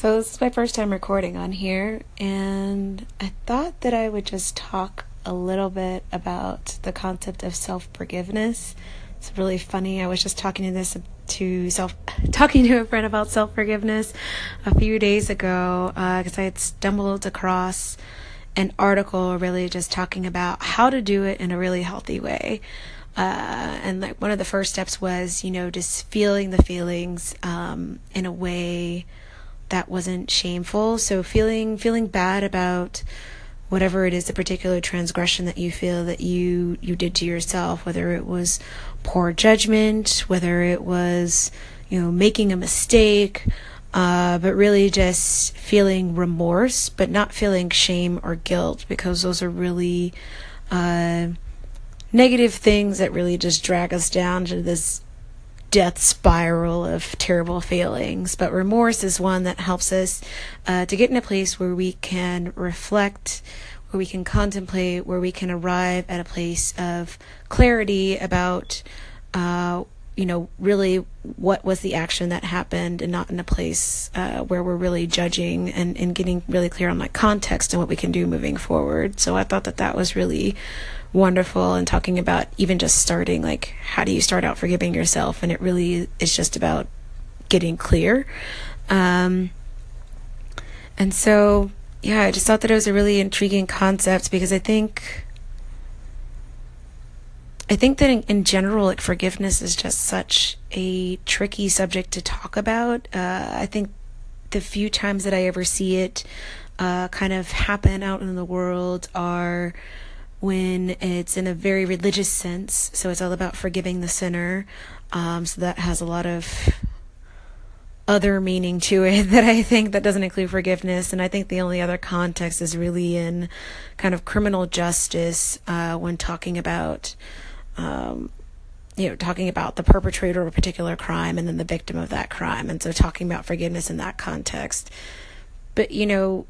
So, this is my first time recording on here, and I thought that I would just talk a little bit about the concept of self forgiveness. It's really funny. I was just talking to this to self talking to a friend about self forgiveness a few days ago because uh, I had stumbled across an article really just talking about how to do it in a really healthy way. Uh, and like one of the first steps was, you know, just feeling the feelings um, in a way that wasn't shameful. So feeling feeling bad about whatever it is the particular transgression that you feel that you you did to yourself, whether it was poor judgment, whether it was you know making a mistake, uh, but really just feeling remorse, but not feeling shame or guilt because those are really uh, negative things that really just drag us down to this death spiral of terrible feelings. But remorse is one that helps us uh, to get in a place where we can reflect, where we can contemplate, where we can arrive at a place of clarity about, uh, you know, really what was the action that happened and not in a place uh, where we're really judging and, and getting really clear on like context and what we can do moving forward. So I thought that that was really wonderful and talking about even just starting like how do you start out forgiving yourself and it really is just about getting clear um, and so yeah i just thought that it was a really intriguing concept because i think i think that in, in general like forgiveness is just such a tricky subject to talk about uh, i think the few times that i ever see it uh, kind of happen out in the world are when it's in a very religious sense. So it's all about forgiving the sinner. Um, so that has a lot of other meaning to it that I think that doesn't include forgiveness. And I think the only other context is really in kind of criminal justice uh, when talking about. Um, you know, talking about the perpetrator of a particular crime and then the victim of that crime. And so talking about forgiveness in that context. But, you know,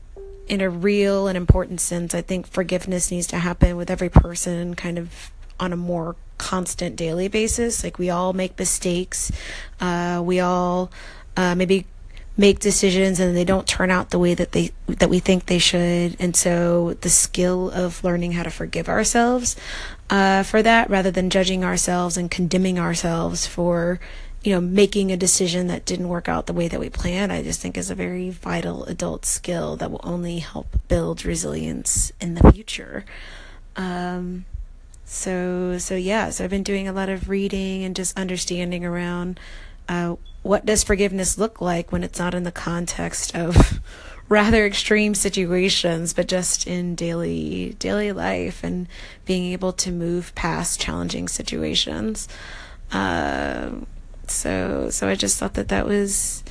in a real and important sense, I think forgiveness needs to happen with every person kind of on a more constant daily basis. Like we all make mistakes. Uh, we all uh, maybe make decisions and they don't turn out the way that they that we think they should. And so the skill of learning how to forgive ourselves uh, for that, rather than judging ourselves and condemning ourselves for you know, making a decision that didn't work out the way that we planned, I just think is a very vital adult skill that will only help build resilience in the future. Um, so, so yeah, so I've been doing a lot of reading and just understanding around uh, what does forgiveness look like when it's not in the context of rather extreme situations, but just in daily daily life and being able to move past challenging situations. Uh, so so I just thought that that was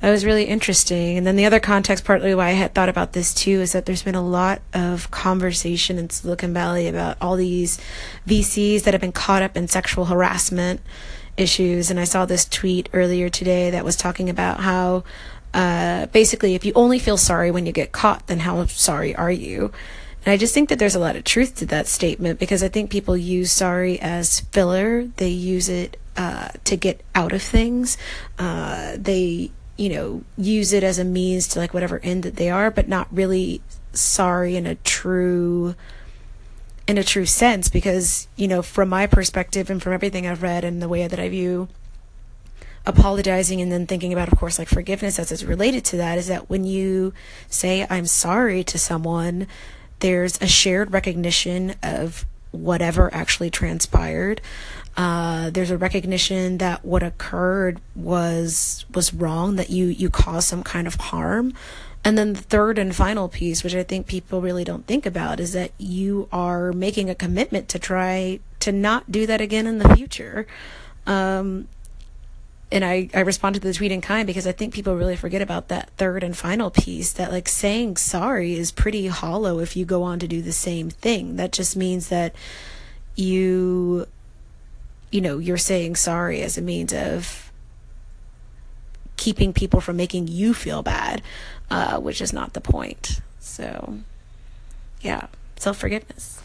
that was really interesting. And then the other context, partly why I had thought about this too, is that there's been a lot of conversation in Silicon Valley about all these VCs that have been caught up in sexual harassment issues. And I saw this tweet earlier today that was talking about how uh, basically, if you only feel sorry when you get caught, then how sorry are you? And I just think that there's a lot of truth to that statement because I think people use sorry as filler. They use it uh, to get out of things. Uh, they, you know, use it as a means to like whatever end that they are, but not really sorry in a true in a true sense because you know from my perspective and from everything i've read and the way that i view apologizing and then thinking about of course like forgiveness as it's related to that is that when you say i'm sorry to someone there's a shared recognition of whatever actually transpired uh, there's a recognition that what occurred was was wrong, that you you caused some kind of harm. And then the third and final piece, which I think people really don't think about, is that you are making a commitment to try to not do that again in the future. Um, and I, I responded to the tweet in kind because I think people really forget about that third and final piece that like saying sorry is pretty hollow if you go on to do the same thing. That just means that you you know, you're saying sorry as a means of keeping people from making you feel bad, uh, which is not the point. So, yeah, self forgiveness.